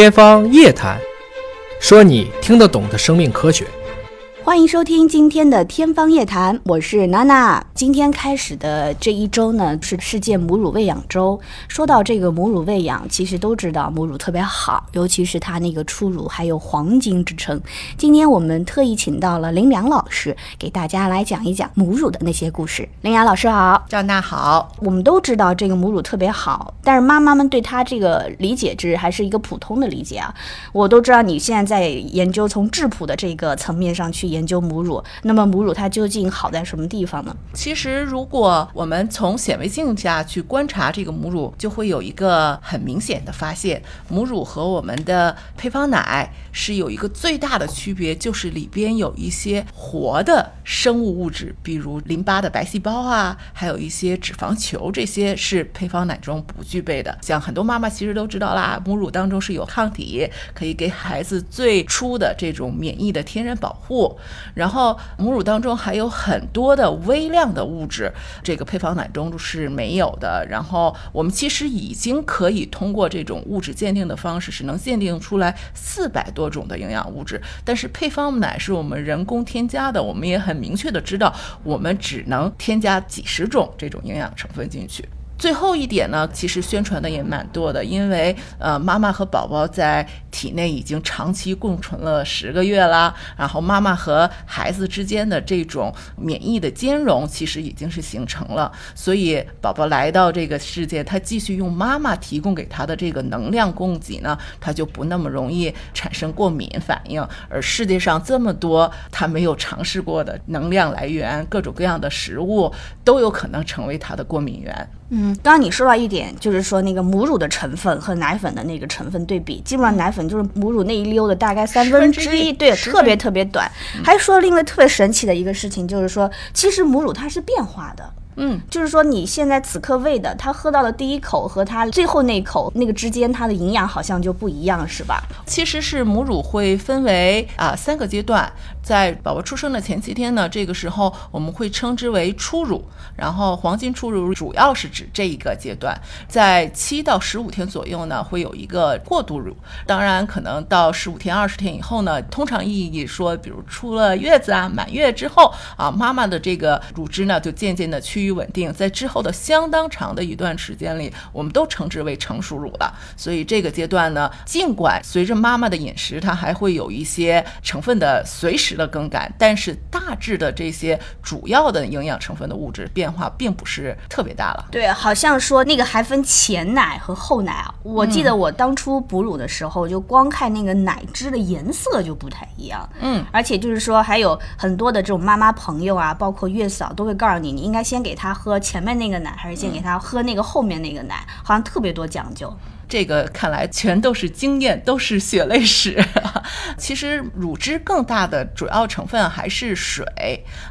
天方夜谭，说你听得懂的生命科学。欢迎收听今天的《天方夜谭》，我是娜娜。今天开始的这一周呢，是世界母乳喂养周。说到这个母乳喂养，其实都知道母乳特别好，尤其是它那个初乳还有黄金之称。今天我们特意请到了林良老师，给大家来讲一讲母乳的那些故事。林良老师好，赵娜好。我们都知道这个母乳特别好，但是妈妈们对它这个理解值还是一个普通的理解啊。我都知道你现在在研究从质谱的这个层面上去研。研究母乳，那么母乳它究竟好在什么地方呢？其实，如果我们从显微镜下去观察这个母乳，就会有一个很明显的发现：母乳和我们的配方奶是有一个最大的区别，就是里边有一些活的生物物质，比如淋巴的白细胞啊，还有一些脂肪球，这些是配方奶中不具备的。像很多妈妈其实都知道啦，母乳当中是有抗体，可以给孩子最初的这种免疫的天然保护。然后母乳当中还有很多的微量的物质，这个配方奶中是没有的。然后我们其实已经可以通过这种物质鉴定的方式，是能鉴定出来四百多种的营养物质。但是配方奶是我们人工添加的，我们也很明确的知道，我们只能添加几十种这种营养成分进去。最后一点呢，其实宣传的也蛮多的，因为呃，妈妈和宝宝在体内已经长期共存了十个月啦，然后妈妈和孩子之间的这种免疫的兼容其实已经是形成了，所以宝宝来到这个世界，他继续用妈妈提供给他的这个能量供给呢，他就不那么容易产生过敏反应。而世界上这么多他没有尝试过的能量来源，各种各样的食物都有可能成为他的过敏源。嗯，刚刚你说到一点，就是说那个母乳的成分和奶粉的那个成分对比，基本上奶粉就是母乳那一溜的大概三分之一，对，特别特别短。还说另外特别神奇的一个事情，就是说其实母乳它是变化的。嗯，就是说你现在此刻喂的，他喝到的第一口和他最后那口那个之间，它的营养好像就不一样，是吧？其实是母乳会分为啊三个阶段，在宝宝出生的前七天呢，这个时候我们会称之为初乳，然后黄金初乳主要是指这一个阶段，在七到十五天左右呢，会有一个过渡乳，当然可能到十五天、二十天以后呢，通常意义说，比如出了月子啊，满月之后啊，妈妈的这个乳汁呢，就渐渐的趋。稳定，在之后的相当长的一段时间里，我们都称之为成熟乳了。所以这个阶段呢，尽管随着妈妈的饮食，它还会有一些成分的随时的更改，但是大致的这些主要的营养成分的物质变化并不是特别大了。对，好像说那个还分前奶和后奶啊。我记得我当初哺乳的时候，就光看那个奶汁的颜色就不太一样。嗯，而且就是说还有很多的这种妈妈朋友啊，包括月嫂都会告诉你，你应该先给。给他喝前面那个奶，还是先给他喝那个后面那个奶？好像特别多讲究。这个看来全都是经验，都是血泪史。其实乳汁更大的主要成分还是水。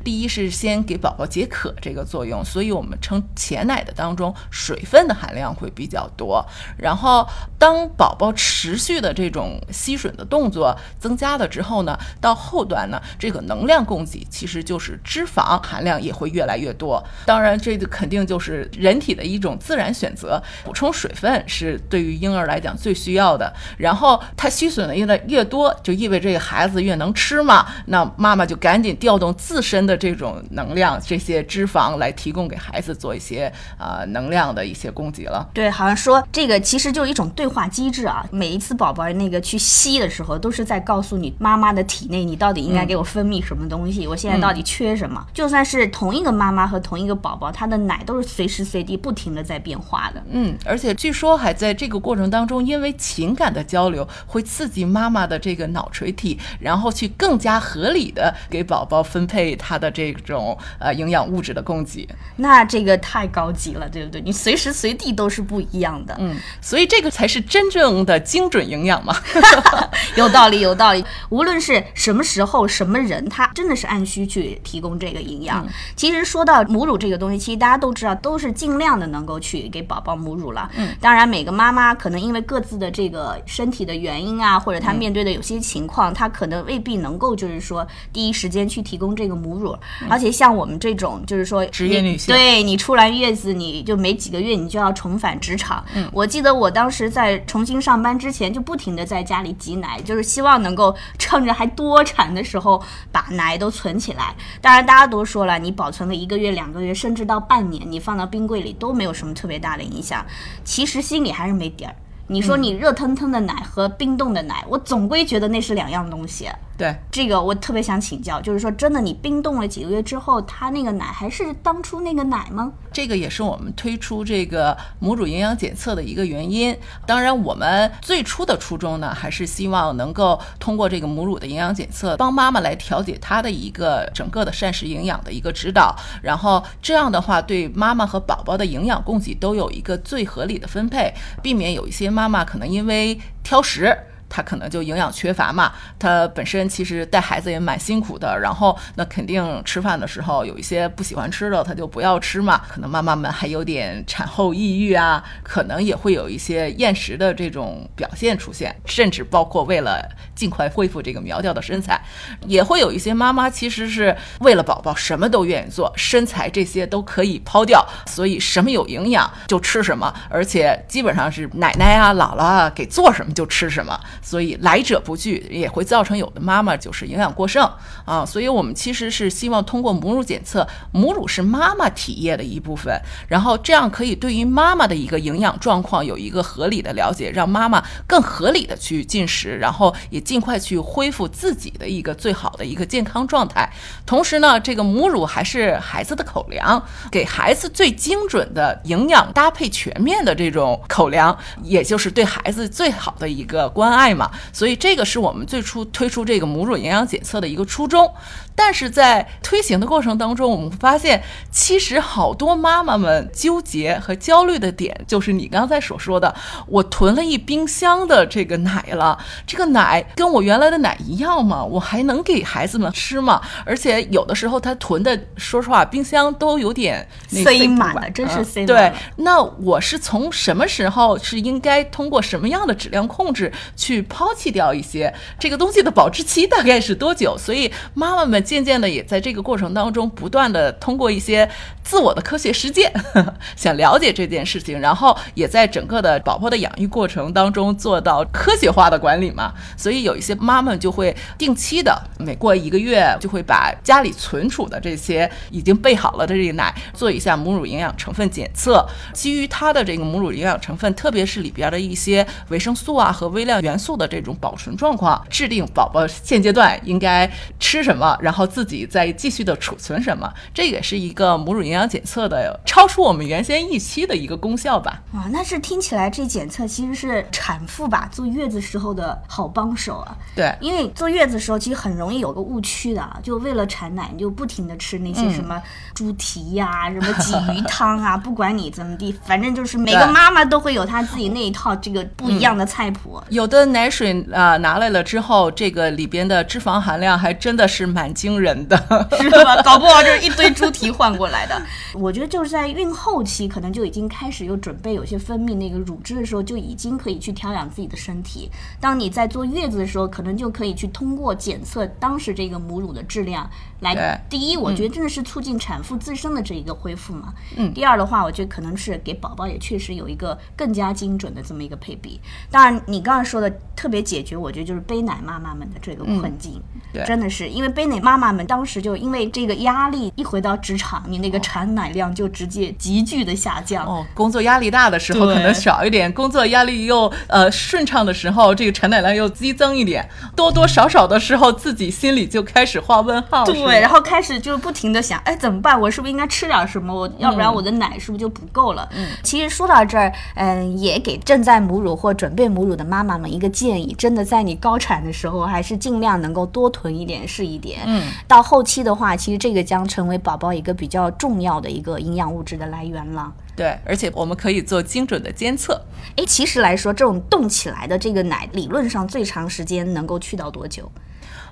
第一是先给宝宝解渴这个作用，所以我们称前奶的当中水分的含量会比较多。然后当宝宝持续的这种吸吮的动作增加了之后呢，到后端呢，这个能量供给其实就是脂肪含量也会越来越多。当然，这个肯定就是人体的一种自然选择，补充水分是对于。对婴儿来讲最需要的，然后他吸吮的越来越多，就意味着这个孩子越能吃嘛。那妈妈就赶紧调动自身的这种能量，这些脂肪来提供给孩子做一些啊能量的一些供给了。对，好像说这个其实就是一种对话机制啊。每一次宝宝那个去吸的时候，都是在告诉你妈妈的体内你到底应该给我分泌什么东西，我现在到底缺什么。就算是同一个妈妈和同一个宝宝，他的奶都是随时随地不停的在变化的。嗯，而且据说还在这个。过程当中，因为情感的交流会刺激妈妈的这个脑垂体，然后去更加合理的给宝宝分配他的这种呃营养物质的供给。那这个太高级了，对不对？你随时随地都是不一样的。嗯，所以这个才是真正的精准营养嘛。有道理，有道理。无论是什么时候、什么人，他真的是按需去提供这个营养。其实说到母乳这个东西，其实大家都知道，都是尽量的能够去给宝宝母乳了。嗯，当然每个妈妈。可能因为各自的这个身体的原因啊，或者他面对的有些情况，他可能未必能够就是说第一时间去提供这个母乳，而且像我们这种就是说职业女性对你出来月子，你就没几个月你就要重返职场。嗯，我记得我当时在重新上班之前，就不停的在家里挤奶，就是希望能够趁着还多产的时候把奶都存起来。当然，大家都说了，你保存个一个月、两个月，甚至到半年，你放到冰柜里都没有什么特别大的影响。其实心里还是没底儿。你说你热腾腾的奶和冰冻的奶，我总归觉得那是两样东西。对，这个我特别想请教，就是说真的，你冰冻了几个月之后，它那个奶还是当初那个奶吗？这个也是我们推出这个母乳营养检测的一个原因。当然，我们最初的初衷呢，还是希望能够通过这个母乳的营养检测，帮妈妈来调节她的一个整个的膳食营养的一个指导。然后这样的话，对妈妈和宝宝的营养供给都有一个最合理的分配，避免有一些妈妈可能因为挑食。他可能就营养缺乏嘛，他本身其实带孩子也蛮辛苦的，然后那肯定吃饭的时候有一些不喜欢吃的，他就不要吃嘛。可能妈妈们还有点产后抑郁啊，可能也会有一些厌食的这种表现出现，甚至包括为了尽快恢复这个苗条的身材，也会有一些妈妈其实是为了宝宝什么都愿意做，身材这些都可以抛掉，所以什么有营养就吃什么，而且基本上是奶奶啊、姥姥啊给做什么就吃什么。所以来者不拒，也会造成有的妈妈就是营养过剩啊。所以我们其实是希望通过母乳检测，母乳是妈妈体液的一部分，然后这样可以对于妈妈的一个营养状况有一个合理的了解，让妈妈更合理的去进食，然后也尽快去恢复自己的一个最好的一个健康状态。同时呢，这个母乳还是孩子的口粮，给孩子最精准的营养搭配全面的这种口粮，也就是对孩子最好的一个关爱。嘛，所以这个是我们最初推出这个母乳营养检测的一个初衷。但是在推行的过程当中，我们发现，其实好多妈妈们纠结和焦虑的点，就是你刚才所说的，我囤了一冰箱的这个奶了，这个奶跟我原来的奶一样吗？我还能给孩子们吃吗？而且有的时候他囤的，说实话，冰箱都有点塞满了，真是塞满了。对，那我是从什么时候是应该通过什么样的质量控制去抛弃掉一些这个东西的保质期大概是多久？所以妈妈们。渐渐的，也在这个过程当中，不断的通过一些自我的科学实践，想了解这件事情，然后也在整个的宝宝的养育过程当中做到科学化的管理嘛。所以有一些妈妈就会定期的，每过一个月就会把家里存储的这些已经备好了的这个奶做一下母乳营养成分检测，基于它的这个母乳营养成分，特别是里边的一些维生素啊和微量元素的这种保存状况，制定宝宝现阶段应该吃什么，然后。然后自己再继续的储存什么，这也是一个母乳营养检测的超出我们原先预期的一个功效吧。哇，那是听起来这检测其实是产妇吧坐月子时候的好帮手啊。对，因为坐月子时候其实很容易有个误区的，就为了产奶，你就不停的吃那些什么猪蹄呀、什么鲫鱼 汤啊，不管你怎么地，反正就是每个妈妈都会有她自己那一套这个不一样的菜谱。有的奶水啊拿来了之后，这个里边的脂肪含量还真的是蛮。惊人的 是吧？搞不好就是一堆猪蹄换过来的。我觉得就是在孕后期，可能就已经开始有准备，有些分泌那个乳汁的时候，就已经可以去调养自己的身体。当你在坐月子的时候，可能就可以去通过检测当时这个母乳的质量来。第一，我觉得真的是促进产妇自身的这一个恢复嘛。嗯。第二的话，我觉得可能是给宝宝也确实有一个更加精准的这么一个配比。当然，你刚刚说的特别解决，我觉得就是背奶妈妈们的这个困境。对，真的是因为背奶妈。妈妈们当时就因为这个压力，一回到职场，你那个产奶量就直接急剧的下降。哦，工作压力大的时候可能少一点，工作压力又呃顺畅的时候，这个产奶量又激增一点。多多少少的时候，自己心里就开始画问号。对，然后开始就不停的想，哎，怎么办？我是不是应该吃点什么？我要不然我的奶是不是就不够了？嗯，其实说到这儿，嗯，也给正在母乳或准备母乳的妈妈们一个建议：真的在你高产的时候，还是尽量能够多囤一点是一点。嗯。到后期的话，其实这个将成为宝宝一个比较重要的一个营养物质的来源了。对，而且我们可以做精准的监测。哎，其实来说，这种冻起来的这个奶，理论上最长时间能够去到多久？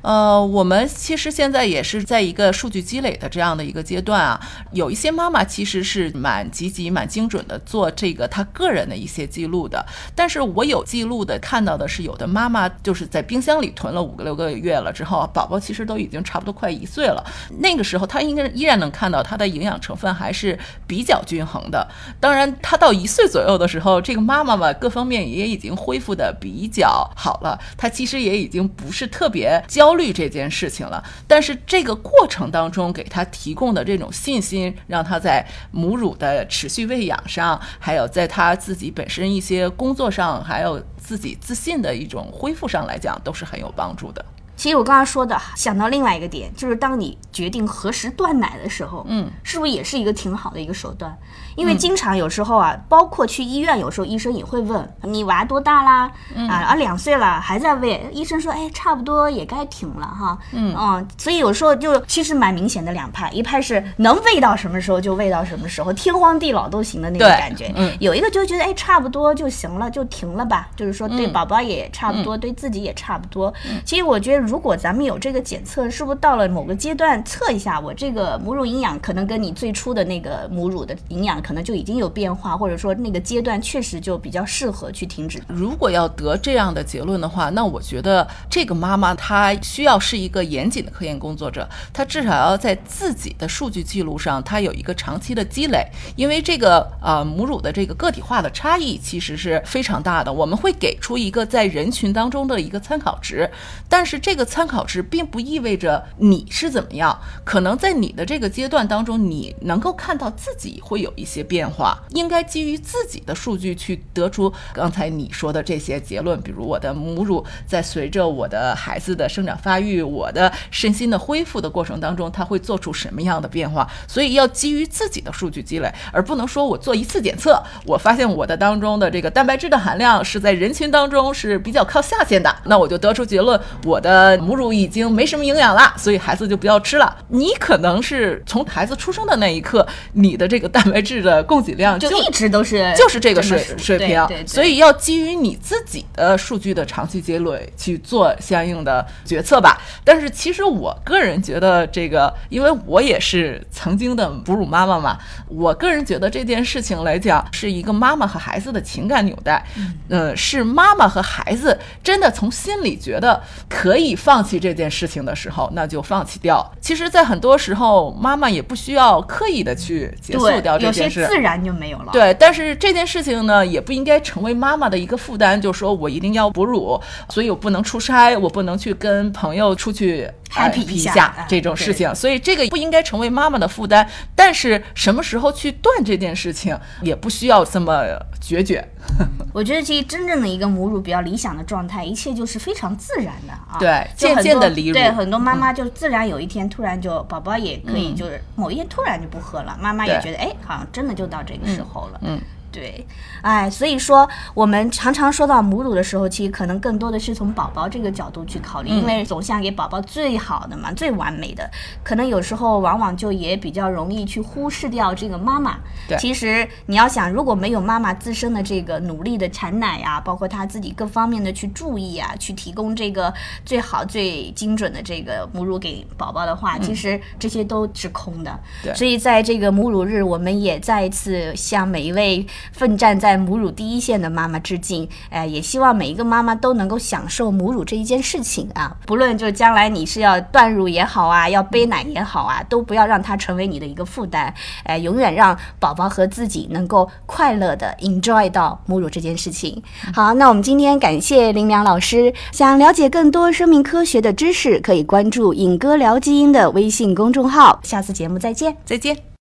呃，我们其实现在也是在一个数据积累的这样的一个阶段啊。有一些妈妈其实是蛮积极、蛮精准的做这个她个人的一些记录的。但是我有记录的看到的是，有的妈妈就是在冰箱里囤了五个六个月了之后，宝宝其实都已经差不多快一岁了。那个时候，她应该依然能看到它的营养成分还是比较均衡的。当然，她到一岁左右的时候，这个妈妈嘛，各方面也已经恢复的比较好了。她其实也已经不是特别焦。虑这件事情了，但是这个过程当中给他提供的这种信心，让他在母乳的持续喂养上，还有在他自己本身一些工作上，还有自己自信的一种恢复上来讲，都是很有帮助的。其实我刚刚说的，想到另外一个点，就是当你决定何时断奶的时候，嗯，是不是也是一个挺好的一个手段？因为经常有时候啊，包括去医院，有时候医生也会问你娃多大啦？啊啊，两岁了还在喂，医生说，哎，差不多也该停了哈。嗯所以有时候就其实蛮明显的两派，一派是能喂到什么时候就喂到什么时候，天荒地老都行的那种感觉。嗯，有一个就觉得，哎，差不多就行了，就停了吧。就是说，对宝宝也差不多，对自己也差不多。其实我觉得。如果咱们有这个检测，是不是到了某个阶段测一下，我这个母乳营养可能跟你最初的那个母乳的营养可能就已经有变化，或者说那个阶段确实就比较适合去停止。如果要得这样的结论的话，那我觉得这个妈妈她需要是一个严谨的科研工作者，她至少要在自己的数据记录上，她有一个长期的积累，因为这个呃母乳的这个个体化的差异其实是非常大的。我们会给出一个在人群当中的一个参考值，但是这这个参考值并不意味着你是怎么样，可能在你的这个阶段当中，你能够看到自己会有一些变化，应该基于自己的数据去得出刚才你说的这些结论，比如我的母乳在随着我的孩子的生长发育，我的身心的恢复的过程当中，它会做出什么样的变化，所以要基于自己的数据积累，而不能说我做一次检测，我发现我的当中的这个蛋白质的含量是在人群当中是比较靠下限的，那我就得出结论，我的母乳。已经没什么营养了，所以孩子就不要吃了。你可能是从孩子出生的那一刻，你的这个蛋白质的供给量就一直都是就是这个水水平，对，所以要基于你自己的数据的长期积累去做相应的决策吧。但是其实我个人觉得这个，因为我也是曾经的哺乳妈妈嘛，我个人觉得这件事情来讲，是一个妈妈和孩子的情感纽带，嗯，是妈妈和孩子真的从心里觉得可以放弃。这件事情的时候，那就放弃掉。其实，在很多时候，妈妈也不需要刻意的去结束掉这件事，自然就没有了。对，但是这件事情呢，也不应该成为妈妈的一个负担，就说我一定要哺乳，所以我不能出差，我不能去跟朋友出去 happy 一下这种事情。所以这个不应该成为妈妈的负担。但是什么时候去断这件事情，也不需要这么决绝。我觉得，其实真正的一个母乳比较理想的状态，一切就是非常自然的啊。对，渐渐的离乳。对，很多妈妈就自然有一天突然就宝宝也可以，就是某一天突然就不喝了，妈妈也觉得哎，好像真的就到这个时候了。嗯。对，哎，所以说我们常常说到母乳的时候，其实可能更多的是从宝宝这个角度去考虑，因为总想给宝宝最好的嘛，最完美的，可能有时候往往就也比较容易去忽视掉这个妈妈。对，其实你要想，如果没有妈妈自身的这个努力的产奶啊，包括她自己各方面的去注意啊，去提供这个最好最精准的这个母乳给宝宝的话，其实这些都是空的。对，所以在这个母乳日，我们也再一次向每一位。奋战在母乳第一线的妈妈致敬，哎，也希望每一个妈妈都能够享受母乳这一件事情啊！不论就将来你是要断乳也好啊，要背奶也好啊，都不要让它成为你的一个负担，哎，永远让宝宝和自己能够快乐的 enjoy 到母乳这件事情。好，那我们今天感谢林良老师。想了解更多生命科学的知识，可以关注“尹哥聊基因”的微信公众号。下次节目再见，再见。